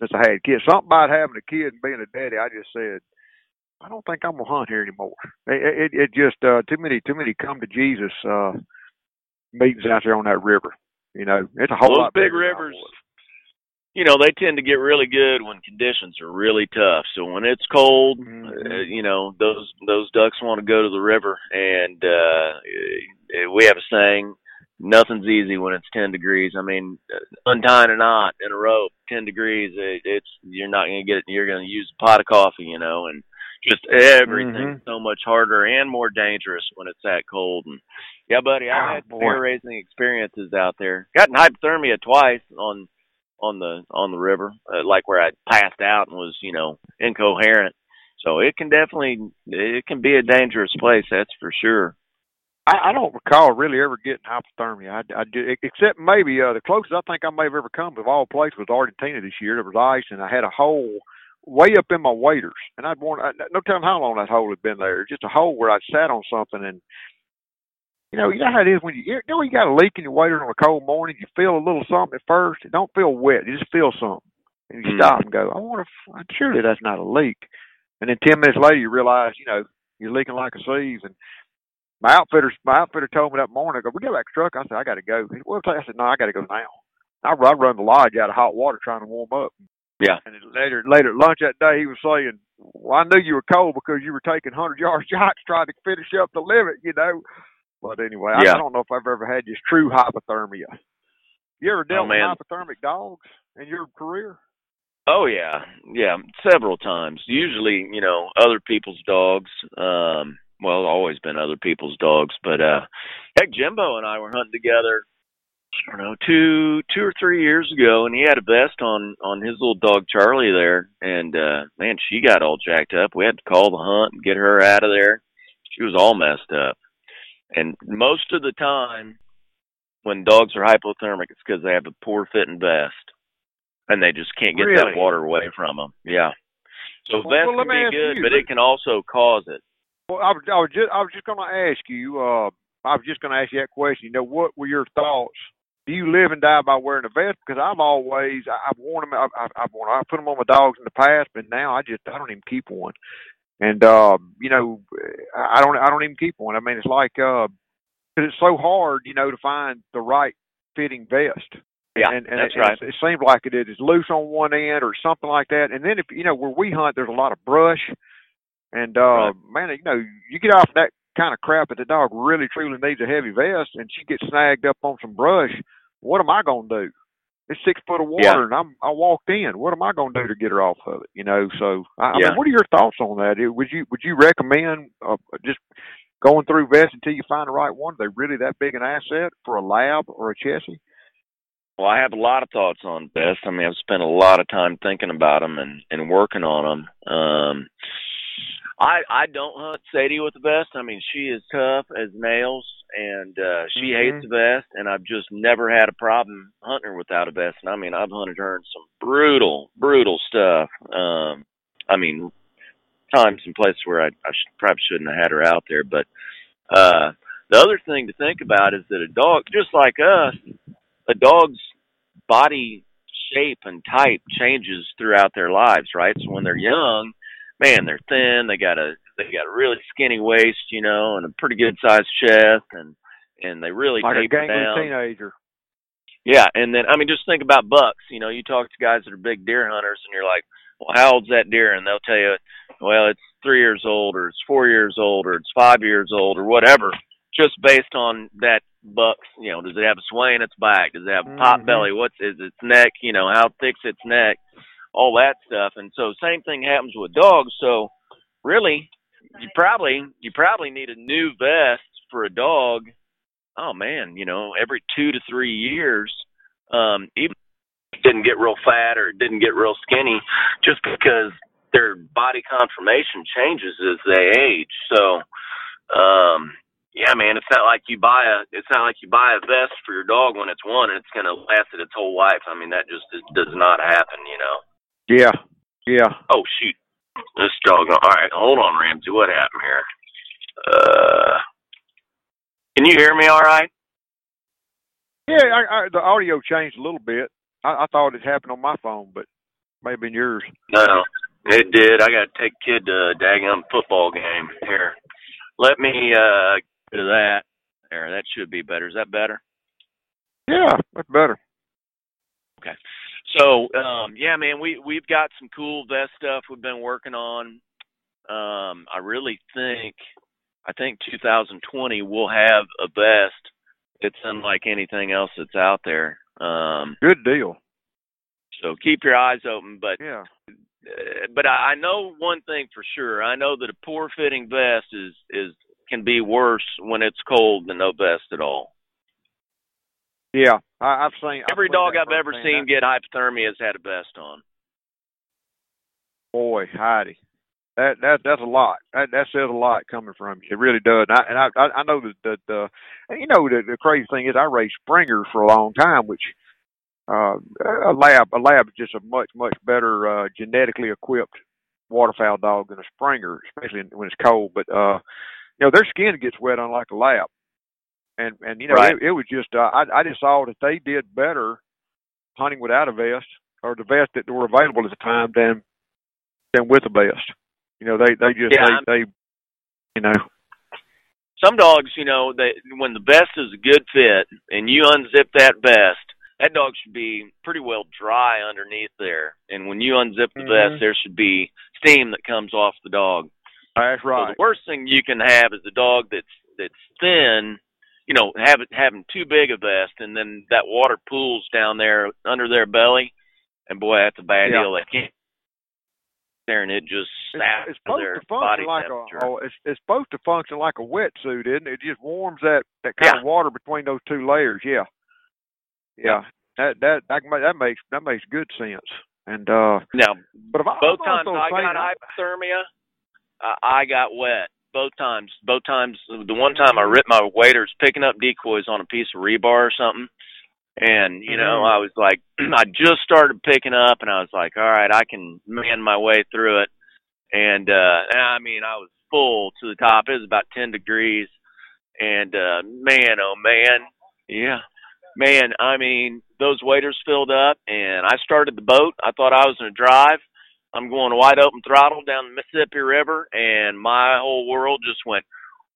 Speaker 9: since I had kids. Something about having a kid and being a daddy, I just said. I don't think I'm gonna hunt here anymore. It, it, it just uh, too many too many come to Jesus uh, meetings out there on that river. You know, it's a whole
Speaker 10: Those
Speaker 9: lot
Speaker 10: big
Speaker 9: bigger than I
Speaker 10: rivers, you know, they tend to get really good when conditions are really tough. So when it's cold,
Speaker 9: Mhm.
Speaker 10: uh, you know, those those ducks want to go to the river. And uh uh, we have a saying, nothing's easy when it's 10 degrees. I mean, uh, untying a knot in a rope, 10 degrees, it, it's you're not going to get it you're going to use a pot of coffee, you know, and just everything's
Speaker 9: Mhm.
Speaker 10: so much harder and more dangerous when it's that cold. And yeah, buddy, I've
Speaker 9: Oh,
Speaker 10: had
Speaker 9: boy.
Speaker 10: fear raising experiences out there. Gotten hypothermia twice on on the on the river, uh, like where I passed out and was you know incoherent. So it can definitely it can be a dangerous place, that's for sure.
Speaker 9: I, I don't recall really ever getting hypothermia. I, I did, except maybe uh, the closest I think I may have ever come of all places was Argentina this year. There was ice, and I had a hole way up in my waders, and I'd worn I, no telling how long that hole had been there. Just a hole where I'd sat on something, and you know, you know how it is when you you know you got a leak in your waders on a cold morning. You feel a little something at first. It don't feel wet. You just feel something, and you
Speaker 10: Mm.
Speaker 9: stop and go, "I wonder if surely that's not a leak." And then ten minutes later, you realize, you know, you're leaking like a sieve, and my outfitter, my outfitter told me that morning, I go, we get back truck. I said, I got to go. He said, well, I said, no, I got to go now. I, I run the lodge out of hot water trying to warm up.
Speaker 10: Yeah.
Speaker 9: And later, later at lunch that day, he was saying, well, I knew you were cold because you were taking 100 yard shots trying to finish up the limit, you know. But anyway, I,
Speaker 10: Yeah.
Speaker 9: I don't know if I've ever had just true hypothermia. You ever dealt with
Speaker 10: man.
Speaker 9: hypothermic dogs in your career?
Speaker 10: Oh yeah, yeah, several times. Usually, you know, other people's dogs. Um, well, always been other people's dogs, but uh, heck, Jimbo and I were hunting together. I don't know, two, two or three years ago, and he had a vest on on his little dog Charlie there, and uh, man, she got all jacked up. We had to call the hunt and get her out of there. She was all messed up, and most of the time, when dogs are hypothermic, it's because they have a poor fitting vest and they just can't get
Speaker 9: Really?
Speaker 10: that water away from them. Yeah. So
Speaker 9: Well,
Speaker 10: vest
Speaker 9: well,
Speaker 10: can be good,
Speaker 9: you,
Speaker 10: but it can also cause it.
Speaker 9: Well, I was, I was just, I was just going to ask you. Uh, I was just going to ask you that question. You know, what were your thoughts? Do you live and die by wearing a vest? Because I've always, I- I've worn them. I've, I've, I've worn, I put them on my dogs in the past, but now I just, I don't even keep one. And uh, you know, I I don't, I don't even keep one. I mean, it's like, uh, 'cause it's so hard, you know, to find the right fitting vest.
Speaker 10: Yeah,
Speaker 9: and, and
Speaker 10: that's
Speaker 9: it,
Speaker 10: right.
Speaker 9: It, it seems like it is loose on one end or something like that. And then if you know where we hunt, there's a lot of brush, and uh
Speaker 10: Right.
Speaker 9: man, you know, you get off that kind of crap that the dog really truly needs a heavy vest, and she gets snagged up on some brush. What am I gonna do? It's six foot of water,
Speaker 10: Yeah.
Speaker 9: and I'm I walked in. What am I gonna do to get her off of it? You know, so I, I mean, what are your thoughts on that? Would you would you recommend uh, just going through vests until you find the right one? Are they really that big an asset for a lab or a chessie?
Speaker 10: Well, I have a lot of thoughts on vests. I mean, I've spent a lot of time thinking about them and and working on them. Um, I I don't hunt Sadie with the vest. I mean, she is tough as nails, and uh she
Speaker 9: Mhm.
Speaker 10: hates the vest. And I've just never had a problem hunting her without a vest. And I mean, I've hunted her in some brutal, brutal stuff. Um, I mean, times and places where I, I should, probably shouldn't have had her out there. But uh the other thing to think about is that a dog, just like us, a dog's body shape and type changes throughout their lives, right? So when they're young, man, they're thin. They got a they got a really skinny waist, you know, and a pretty good sized chest, and and they really
Speaker 9: Like a gangly teenager.
Speaker 10: Yeah, and then I mean, just think about bucks. You know, you talk to guys that are big deer hunters, and you're like, "Well, how old's that deer?" And they'll tell you, "Well, it's three years old, or it's four years old, or it's five years old, or whatever." Just based on that buck's, you know, does it have a sway in its back? Does it have a pot
Speaker 9: Mhm.
Speaker 10: belly? What's is its neck? You know, how thick's its neck? All that stuff. And so, same thing happens with dogs. So, really, you probably you probably need a new vest for a dog oh man, you know, every two to three years, um, even didn't get real fat or it didn't get real skinny, just because their body conformation changes as they age. So, um, yeah, man, it's not like you buy a it's not like you buy a vest for your dog when it's one and it's gonna last it its whole life. I mean, that just does not happen, you know.
Speaker 9: Yeah, yeah.
Speaker 10: Oh shoot, this dog. All right, hold on, Ramsey. What happened here? Uh, can you hear me? All right.
Speaker 9: Yeah, I, I, the audio changed a little bit. I, I thought it happened on my phone, but maybe in yours.
Speaker 10: No, it did. I got to take kid to a daggum football game. Here, let me uh get to that. There, that should be better. Is that better?
Speaker 9: Yeah, that's better.
Speaker 10: Okay. So, um, yeah, man, we we've got some cool vest stuff we've been working on. Um, I really think, I think 2020 we'll have a vest that's unlike anything else that's out there. Um,
Speaker 9: Good deal.
Speaker 10: so keep your eyes open, but
Speaker 9: Yeah.
Speaker 10: uh, but I I know one thing for sure. I know that a poor fitting vest is is can be worse when it's cold than no vest at all.
Speaker 9: Yeah, I, I've seen
Speaker 10: Every
Speaker 9: I've
Speaker 10: dog I've ever seen get hypothermia has had a vest on.
Speaker 9: Boy, Heidi, that that that's a lot. That that says a lot coming from you. It really does. And I and I I know that that uh, and you know the the crazy thing is I raised springers for a long time, which uh a lab a lab is just a much much better uh genetically equipped waterfowl dog than a springer, especially when it's cold. But uh you know their skin gets wet unlike a lab, and and you know
Speaker 10: Right.
Speaker 9: it, it was just uh, I I just saw that they did better hunting without a vest or the vest that were available at the time than than with a vest. You know, they they just
Speaker 10: Yeah,
Speaker 9: they, they you know
Speaker 10: Some dogs, you know, they when the vest is a good fit and you unzip that vest, that dog should be pretty well dry underneath there. And when you unzip the
Speaker 9: Mhm.
Speaker 10: vest, there should be steam that comes off the dog.
Speaker 9: that's
Speaker 10: So
Speaker 9: right.
Speaker 10: the worst thing you can have is a dog that's that's thin, you know, have it having too big a vest, and then that water pools down there under their belly, and boy, that's a bad
Speaker 9: Yeah.
Speaker 10: deal. They can't there, and it just
Speaker 9: It's, it's supposed
Speaker 10: their
Speaker 9: to function like a oh, it's it's supposed to function like a wetsuit, isn't it? It just warms that that kind
Speaker 10: Yeah.
Speaker 9: of water between those two layers. Yeah, yeah. That that that that makes that makes good sense. And uh,
Speaker 10: now,
Speaker 9: but if I,
Speaker 10: both
Speaker 9: I'm
Speaker 10: times I got hypothermia, I, I got wet. Both times, both times. The one time I ripped my waders picking up decoys on a piece of rebar or something, and you know
Speaker 9: Mhm.
Speaker 10: I was like, I just started picking up, and I was like, all right, I can man my way through it. And uh I mean, I was full to the top. It was about ten degrees, and uh man, oh man, yeah, man. I mean, those waders filled up, and I started the boat. I thought I was going to drive. I'm going wide open throttle down the Mississippi River, and my whole world just went,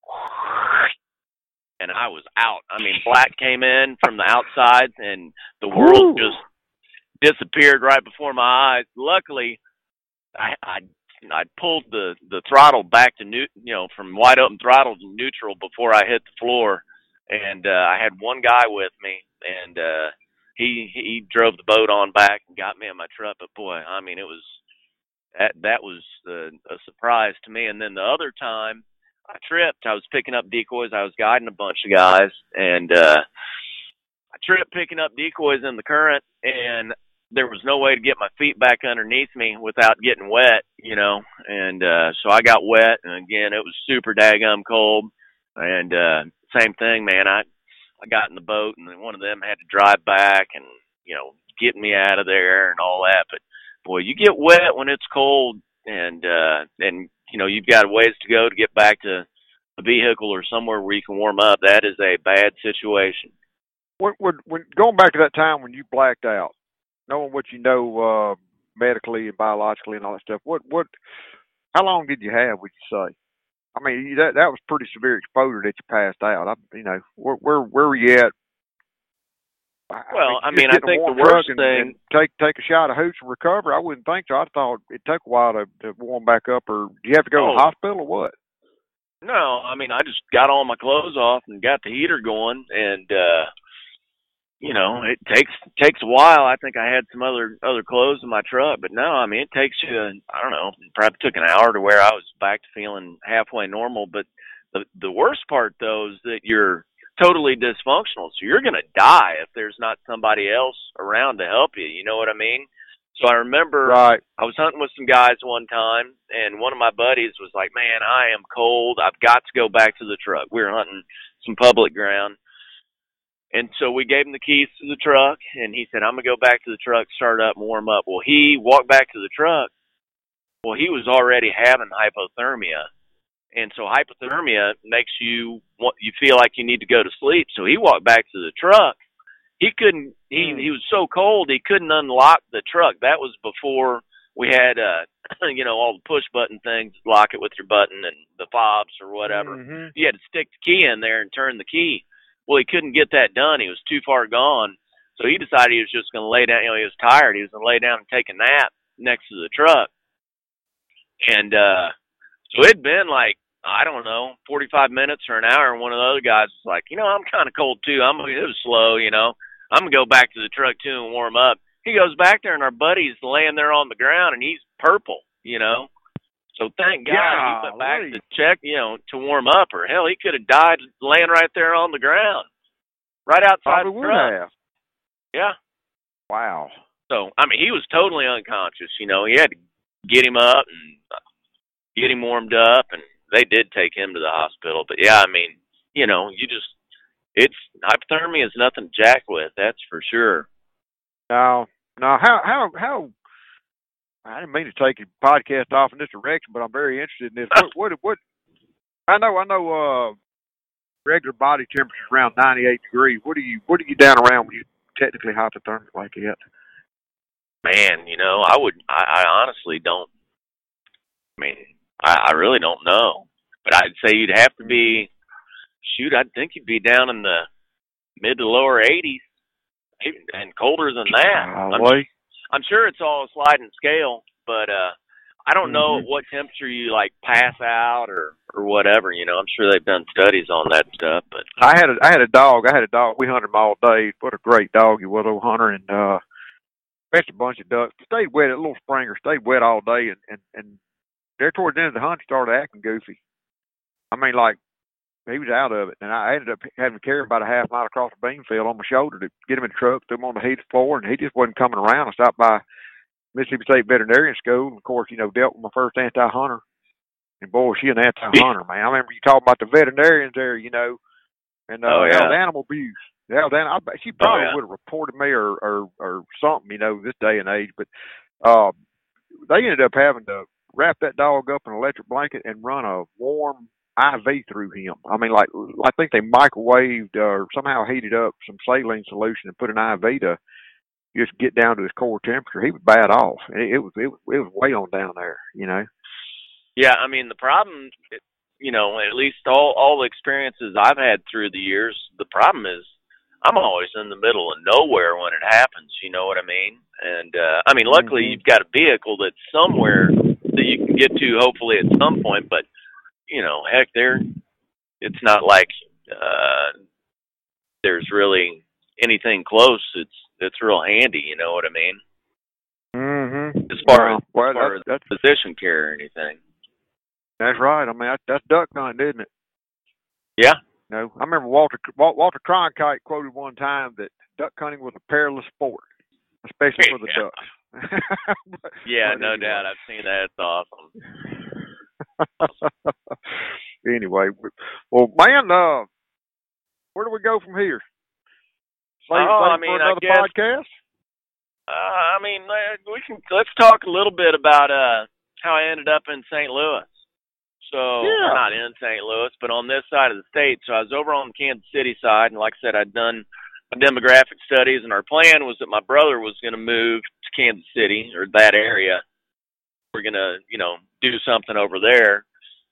Speaker 10: and I was out. I mean, black came in from the outside, and the world
Speaker 9: Whew.
Speaker 10: just disappeared right before my eyes. Luckily, I I I pulled the the throttle back to new, you know, from wide open throttle to neutral before I hit the floor, and uh, I had one guy with me, and uh, he he drove the boat on back and got me in my truck. But boy, I mean, it was that that was uh, a surprise to me. And then the other time, I tripped. I was picking up decoys. I was guiding a bunch of guys, and uh, I tripped picking up decoys in the current, and there was no way to get my feet back underneath me without getting wet, you know. And uh so I got wet and again it was super daggum cold. And uh same thing, man. I I got in the boat and one of them had to drive back and, you know, get me out of there and all that. But boy, you get wet when it's cold and uh and you know, you've got ways to go to get back to a vehicle or somewhere where you can warm up. That is a bad situation.
Speaker 9: When, when, when going back to that time when you blacked out, knowing what you know uh, medically and biologically and all that stuff, what what how long did you have? Would you say? I mean, that that was pretty severe exposure that you passed out. I, you know, where where where were you at?
Speaker 10: Well,
Speaker 9: I
Speaker 10: mean, I, mean, I think the worst
Speaker 9: and,
Speaker 10: thing
Speaker 9: and take take a shot of hooch and recover. I wouldn't think so. I thought it took a while to, to warm back up, or do you have to go
Speaker 10: oh.
Speaker 9: to the hospital or what?
Speaker 10: No, I mean, I just got all my clothes off and got the heater going, and uh you know, it takes takes a while. I think I had some other other clothes in my truck, but no, I mean, it takes you. I don't know, probably took an hour to where I was back to feeling halfway normal. But the the worst part though is that you're totally dysfunctional, so you're gonna die if there's not somebody else around to help you. You know what I mean? So I remember
Speaker 9: right.
Speaker 10: I was hunting with some guys one time, and one of my buddies was like, "Man, I am cold. I've got to go back to the truck." We were hunting some public ground and so we gave him the keys to the truck, and he said, "I'm gonna go back to the truck, start up, and warm up." Well, he walked back to the truck. Well, he was already having hypothermia, and so hypothermia makes you want, you feel like you need to go to sleep. So he walked back to the truck. He couldn't. He he was so cold he couldn't unlock the truck. That was before we had uh you know all the push button things lock it with your button and the fobs or whatever
Speaker 9: mm-hmm.
Speaker 10: you had to stick the key in there and turn the key well, he couldn't get that done. He was too far gone. So he decided he was just going to lay down. You know, he was tired. He was going to lay down and take a nap next to the truck. And uh so it'd been like I don't know, 45 minutes or an hour. And one of the other guys was like, you know, I'm kind of cold too. I'm it was slow, you know. I'm gonna go back to the truck too and warm up. He goes back there, and our buddy's laying there on the ground, and he's purple, you know. So thank God
Speaker 9: yeah,
Speaker 10: he went back to check, you know, to warm up, or hell, he could have died laying right there on the ground, right outside
Speaker 9: Probably
Speaker 10: the truck.
Speaker 9: have.
Speaker 10: Yeah.
Speaker 9: Wow.
Speaker 10: So I mean, he was totally unconscious. You know, he had to get him up and get him warmed up, and they did take him to the hospital. But yeah, I mean, you know, you just it's hypothermia is nothing to jack with. That's for sure.
Speaker 9: Now, now, how how how I didn't mean to take your podcast off in this direction, but I'm very interested in this. What what, what I know I know uh regular body temperature is around 98 degrees. What are you what are you down around when you technically hypothermic like that?
Speaker 10: Man, you know, I would I, I honestly don't I mean, I, I really don't know. But I'd say you'd have to be shoot, I'd think you'd be down in the mid to lower eighties. And colder than that. I'm, I'm sure it's all a sliding scale, but uh I don't know
Speaker 9: mm-hmm.
Speaker 10: what temperature you like pass out or or whatever. You know, I'm sure they've done studies on that stuff. But
Speaker 9: I had a I had a dog. I had a dog. We hunted him all day. What a great dog he was, old hunter, and uh, fetched a bunch of ducks. Stayed wet. A little springer. Stayed wet all day, and and and there towards the end of the hunt, he started acting goofy. I mean, like he was out of it, and I ended up having to carry him about a half mile across the bean field on my shoulder to get him in the truck, threw him on the heated floor, and he just wasn't coming around. I stopped by Mississippi State Veterinarian School, and of course, you know, dealt with my first anti-hunter. And boy, she an anti-hunter, man. I remember you talking about the veterinarians there, you know, and uh,
Speaker 10: oh, yeah.
Speaker 9: that was animal abuse. That was animal. I, she probably
Speaker 10: oh, yeah.
Speaker 9: would have reported me or, or or something, you know, this day and age. But uh, they ended up having to wrap that dog up in an electric blanket and run a warm IV through him. I mean, like I think they microwaved or somehow heated up some saline solution and put an IV to just get down to his core temperature. He was bad off. It, it was it, it was way on down there, you know.
Speaker 10: Yeah, I mean the problem, you know, at least all all the experiences I've had through the years, the problem is I'm always in the middle of nowhere when it happens. You know what I mean? And uh, I mean, luckily
Speaker 9: mm-hmm.
Speaker 10: you've got a vehicle that's somewhere that you can get to, hopefully at some point. But you know, heck, there, it's not like uh, there's really anything close. It's it's real handy. You know what I mean?
Speaker 9: Mm-hmm.
Speaker 10: As far
Speaker 9: well,
Speaker 10: as,
Speaker 9: well,
Speaker 10: as, far
Speaker 9: that's,
Speaker 10: as position care or anything.
Speaker 9: That's right. I mean, that's, that's duck hunting, isn't it?
Speaker 10: Yeah.
Speaker 9: You know, I remember Walter Walter Cronkite quoted one time that duck hunting was a perilous sport. especially for the
Speaker 10: Yeah.
Speaker 9: Ducks. But-
Speaker 10: Yeah,
Speaker 9: but
Speaker 10: no
Speaker 9: anyway.
Speaker 10: doubt. I've seen that. It's awesome.
Speaker 9: anyway, well, man, uh, where do we go from here? Save,
Speaker 10: Oh, I mean,
Speaker 9: for
Speaker 10: I
Speaker 9: another
Speaker 10: guess-
Speaker 9: podcast.
Speaker 10: Uh, I mean, uh, we can let's talk a little bit about uh how I ended up in St. Louis. So
Speaker 9: Yeah.
Speaker 10: not in St. Louis, but on this side of the state. So I was over on the Kansas City side, and like I said, I'd done demographic studies, and our plan was that my brother was going to move to Kansas City or that area. We're going to, you know, do something over there.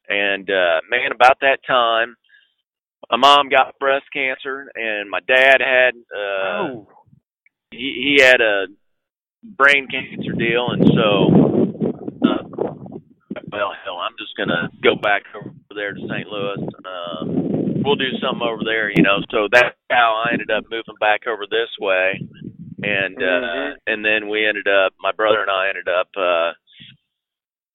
Speaker 10: And uh man, about that time, my mom got breast cancer, and my dad had uh
Speaker 9: oh,
Speaker 10: he, he had a brain cancer deal, and so, uh, well, hell, I'm just gonna go back over there to St. Louis. Um, we'll do something over there, you know. So that's how I ended up moving back over this way, and uh, and then we ended up, my brother and I ended up, uh,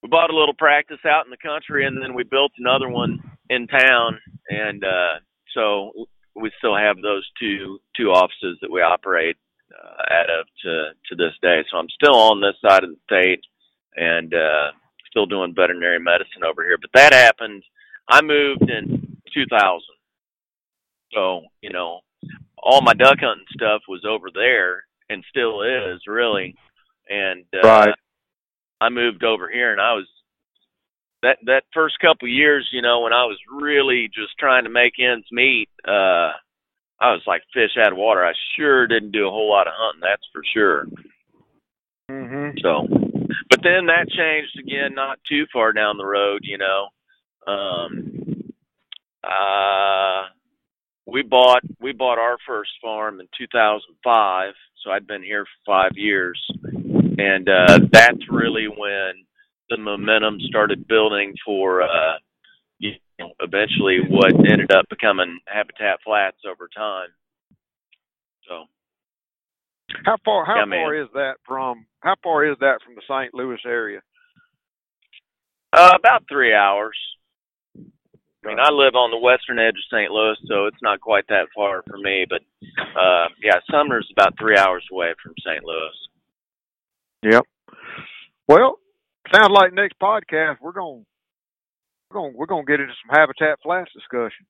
Speaker 10: we bought a little practice out in the country, and then we built another one in town, and uh, so we still have those two two offices that we operate uh, out of to to this day. So I'm still on this side of the state and uh still doing veterinary medicine over here. But that happened I moved in 2000. So, you know, all my duck hunting stuff was over there and still is really. And uh
Speaker 9: Right.
Speaker 10: I moved over here and I was that that first couple years, you know, when I was really just trying to make ends meet, uh I was like fish out of water. I sure didn't do a whole lot of hunting, that's for sure.
Speaker 9: mm-hmm.
Speaker 10: So, but then that changed again, not too far down the road. You know, um, uh, we bought we bought our first farm in 2005. So I'd been here for five years, and uh, that's really when the momentum started building for uh, you know, eventually what ended up becoming Habitat Flats over time. So.
Speaker 9: How far? How
Speaker 10: Yeah, man.
Speaker 9: far is that from? How far is that from the St. Louis area?
Speaker 10: Uh, about three hours. I mean, I live on the western edge of St. Louis, so it's not quite that far for me. But uh, yeah, Sumner's about three hours away from St. Louis.
Speaker 9: Yep. Well, sounds like next podcast we're going we're going we're going to get into some Habitat Flats discussion.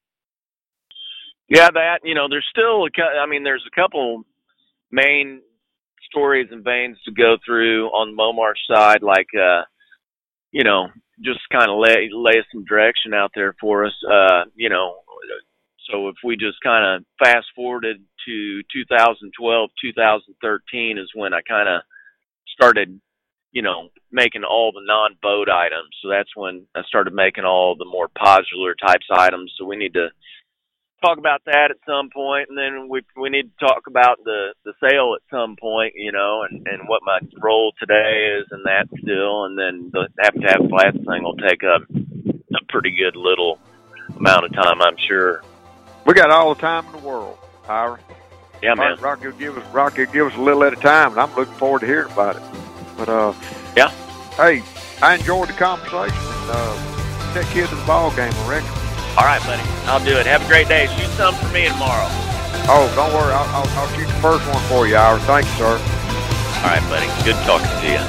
Speaker 10: Yeah, that you know, there's still I mean, there's a couple main stories and veins to go through on Momarsh side, like uh, you know, just kind of lay lay some direction out there for us. Uh, you know, so if we just kind of fast forwarded to 2012, 2013 is when I kind of started, you know, making all the non-boat items. So that's when I started making all the more popular types items. So we need to talk about that at some point, and then we we need to talk about the the sale at some point, you know, and and what my role today is in that still, and then the Habitat Flats thing will take up a pretty good little amount of time, I'm sure.
Speaker 9: We got all the time in the world, Ira.
Speaker 10: Yeah, man.
Speaker 9: Rocky will give us Rocky will give us a little at a time, and I'm looking forward to hearing about it. But uh,
Speaker 10: Yeah.
Speaker 9: Hey, I enjoyed the conversation. And, uh, take kids to the ball game, I reckon.
Speaker 10: All right, buddy. I'll do it. Have a great day. Shoot some for me tomorrow.
Speaker 9: Oh, don't worry. I'll, I'll, I'll shoot the first one for you, Ira. Thank you, sir.
Speaker 10: All right, buddy. Good talking to you.